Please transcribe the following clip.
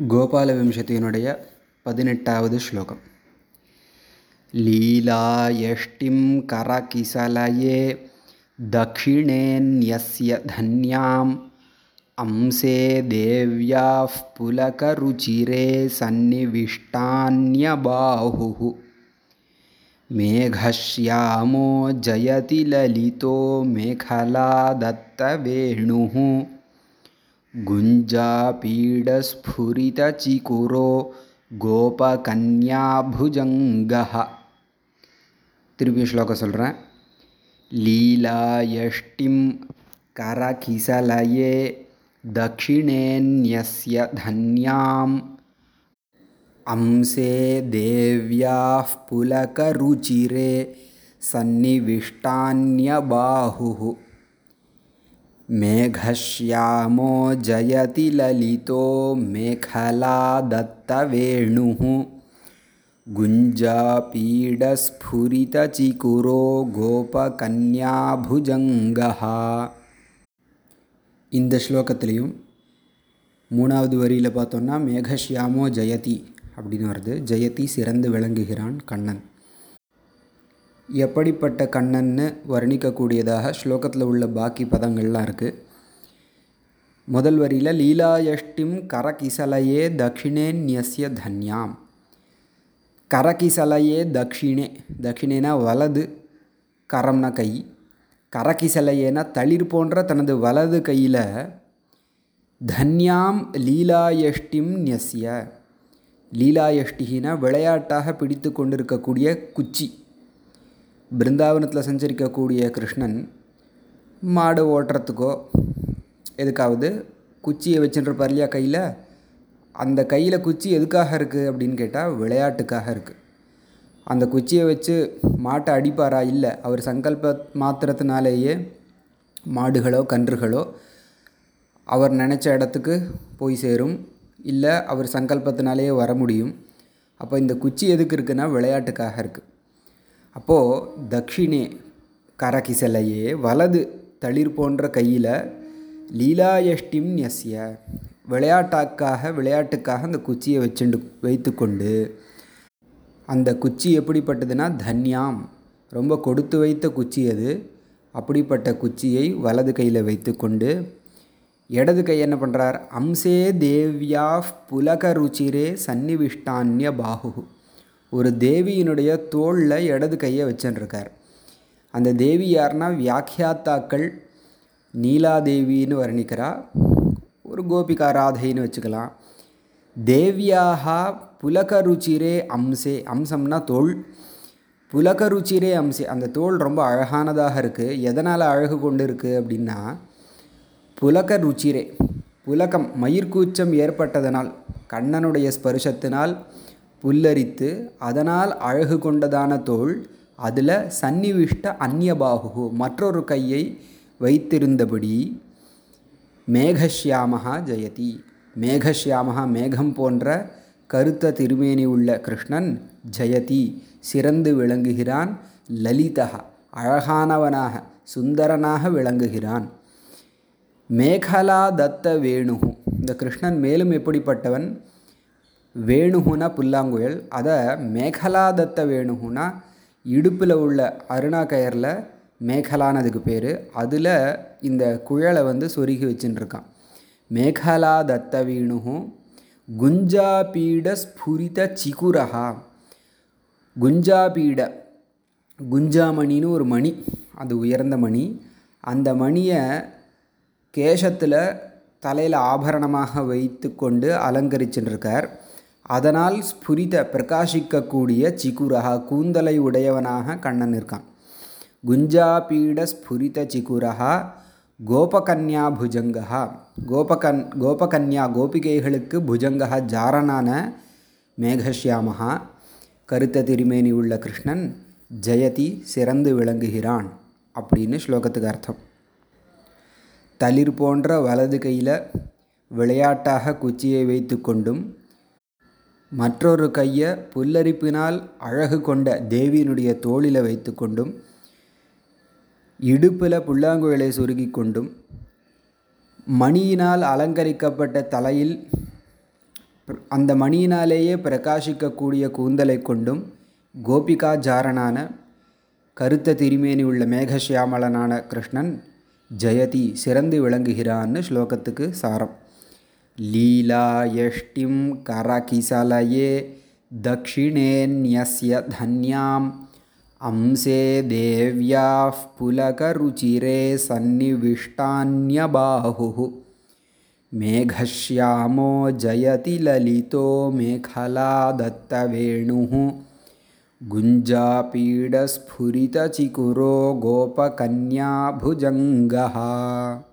गोपालविंशतियनुडय पदिनेट्टावद् श्लोकम्। लीलायष्टिं करकिसलये दक्षिणेऽन्यस्य धन्याम्। अंसे देव्याः पुलकरुचिरे सन्निविष्टान्यबाहुः। मेघश्यामो जयति ललितो मेखलादत्तवेणुः। गुञ्जापीडस्फुरितचिकुरो गोपकन्याभुजङ्गः திருப்பி ஸ்லோகம் சொல்கிறேன் லீலாயஷ்டிம் करकिसलये दक्षिणेऽन्यस्य धन्याम् अंसे देव्याः पुलकरुचिरे सन्निविष्टान्यबाहुः मेघश्यामो जयति ललितो मेखलादत्तवेणुः गुञ्जापीडस्फुरितचिकुरो गोपकन्याभुजङ्गः இந்த ஸ்லோகத்துலேயும் மூணாவது வரியில் பார்த்தோன்னா மேகஷ்யாமோ ஜெயதி அப்படின்னு வருது ஜெயதி சிறந்து விளங்குகிறான் கண்ணன் எப்படிப்பட்ட கண்ணன்னு வர்ணிக்கக்கூடியதாக ஸ்லோகத்தில் உள்ள பாக்கி பதங்கள்லாம் இருக்குது முதல் வரியில் லீலாயஷ்டிம் கரகிசலையே தக்ஷிணேன்யஸ்ய தன்யாம். கரகிசலையே தக்ஷிணே தக்ஷிணேனா வலது கரம்னா கை. கரகிசலையேனா தளிர் போன்ற தனது வலது கையில் தன்யாம் லீலாயஷ்டிம் நியஸ்ய லீலாயஷ்டிகினா விளையாட்டாக பிடித்து கொண்டிருக்கக்கூடிய குச்சி. பிருந்தாவனத்தில் சஞ்சரிக்கக்கூடிய கிருஷ்ணன் மாடு ஓட்டுறதுக்கோ எதுக்காவது குச்சியை வச்சுருப்பார் இல்லையா கையில்? அந்த கையில் குச்சி எதுக்காக இருக்குது அப்படின்னு கேட்டால் விளையாட்டுக்காக இருக்குது அந்த குச்சியை வச்சு மாட்டை அடிப்பாரா? இல்லை. அவர் சங்கல்ப மாத்திரத்தினாலேயே மாடுகளோ கன்றுகளோ அவர் நினச்ச இடத்துக்கு போய் சேரும். இல்லை அவர் சங்கல்பத்தினாலேயே வர முடியும். அப்போ இந்த குச்சி எதுக்கு இருக்குன்னா விளையாட்டுக்காக இருக்குது அப்போது தக்ஷிணே கரகிசலையே வலது தளிர் போன்ற கையில் லீலாயஷ்டிம் நெஸ்ய விளையாட்டாக்காக விளையாட்டுக்காக அந்த குச்சியை வச்சுண்டு வைத்துக்கொண்டு அந்த குச்சி எப்படிப்பட்டதுன்னா தன்யாம். ரொம்ப கொடுத்து வைத்த குச்சி அது. அப்படிப்பட்ட குச்சியை வலது கையில் வைத்துக்கொண்டு இடது கை என்ன பண்ணுறார் அம்சே தேவ்யா புலக ருச்சிரே சன்னிவிஷ்டான்ய பாகு ஒரு தேவியினுடைய தோளில் இடது கையை வச்சுருக்கார். அந்த தேவி யாருன்னா வியாக்கியாத்தாக்கள் நீலாதேவின்னு வர்ணிக்கிறா. ஒரு கோபிகா ராதைன்னு வச்சுக்கலாம். தேவியாக புலகருச்சிரே அம்சே அம்சம்னா தோல் புலகருச்சிரே அம்சே அந்த தோல் ரொம்ப அழகானதாக இருக்குது எதனால் அழகு கொண்டு இருக்குது அப்படின்னா புலக ருச்சிரே புலகம் மயிர்கூச்சம் ஏற்பட்டதனால் கண்ணனுடைய ஸ்பர்ஷத்தினால் புல்லரித்து அதனால் அழகு கொண்டதான தோல் அதில் சன்னிவிஷ்ட அந்நியபாகு மற்றொரு கையை வைத்திருந்தபடி மேகஷ்யாமஹா ஜெயதி. மேகஷ்யாமகா மேகம் போன்ற கருத்த திருமேனி உள்ள கிருஷ்ணன் ஜெயதி. சிறந்து விளங்குகிறான் லலிதா அழகானவனாக சுந்தரனாக விளங்குகிறான். மேகலா தத்த வேணுகு இந்த கிருஷ்ணன் மேலும் எப்படிப்பட்டவன்? வேணுகுனா புல்லாங்குழல் அதை மேகலா தத்த வேணுகுனா இடுப்பில் உள்ள அருணா கயரில் மேகலானதுக்கு பேர். அதில் இந்த குழலை வந்து சொருகி வச்சுட்டுருக்கான் மேகலா தத்த வேணுகும் குஞ்சாபீட ஸ்புரித சிகுரஹா. குஞ்சாபீட குஞ்சாமணின்னு ஒரு மணி அது உயர்ந்த மணி. அந்த மணியை கேசத்தில் தலையில் ஆபரணமாக வைத்து கொண்டு அலங்கரிச்சுருக்கார் அதனால் ஸ்புரித பிரகாசிக்கக்கூடிய சிகுரஹா கூந்தலை உடையவனாக கண்ணன் இருக்கான். குஞ்சாபீட ஸ்புரித சிகுரஹா கோபகன்யா புஜங்கா கோபகன் கோபகன்யா கோபிகைகளுக்கு புஜங்கா ஜாரனான மேகஷ்யாமஹா. கருத்த திருமேனி உள்ள கிருஷ்ணன் ஜெயதி சிறந்து விளங்குகிறான் அப்படின்னு ஸ்லோகத்துக்கு அர்த்தம். தளிர் போன்ற வலது கையில் விளையாட்டாக குச்சியை வைத்து கொண்டும் மற்றொரு கையை புல்லரிப்பினால் அழகு கொண்ட தேவியினுடைய தோளில் வைத்து கொண்டும் இடுப்பில் புல்லாங்குழலை சுருகி கொண்டும் மணியினால் அலங்கரிக்கப்பட்ட தலையில் அந்த மணியினாலேயே பிரகாசிக்கக்கூடிய கூந்தலை கொண்டும் கோபிகா ஜாரனான கருத்த திருமேனி உள்ள மேகசியாமலனான கிருஷ்ணன் ஜெயதி சிறந்து விளங்குகிறான்னு ஸ்லோகத்துக்கு சாரம். लीलायष्टिं करकिसलये दक्षिणेऽन्यस्य धन्याम्। अंसे देव्याः पुलकरुचिरे सन्निविष्टान्यबाहुः। मेघश्यामो जयति ललितो मेखलादत्तवेणुः। गुञ्जापीडस्फुरितचिकुरो गोपकन्याभुजङ्गः।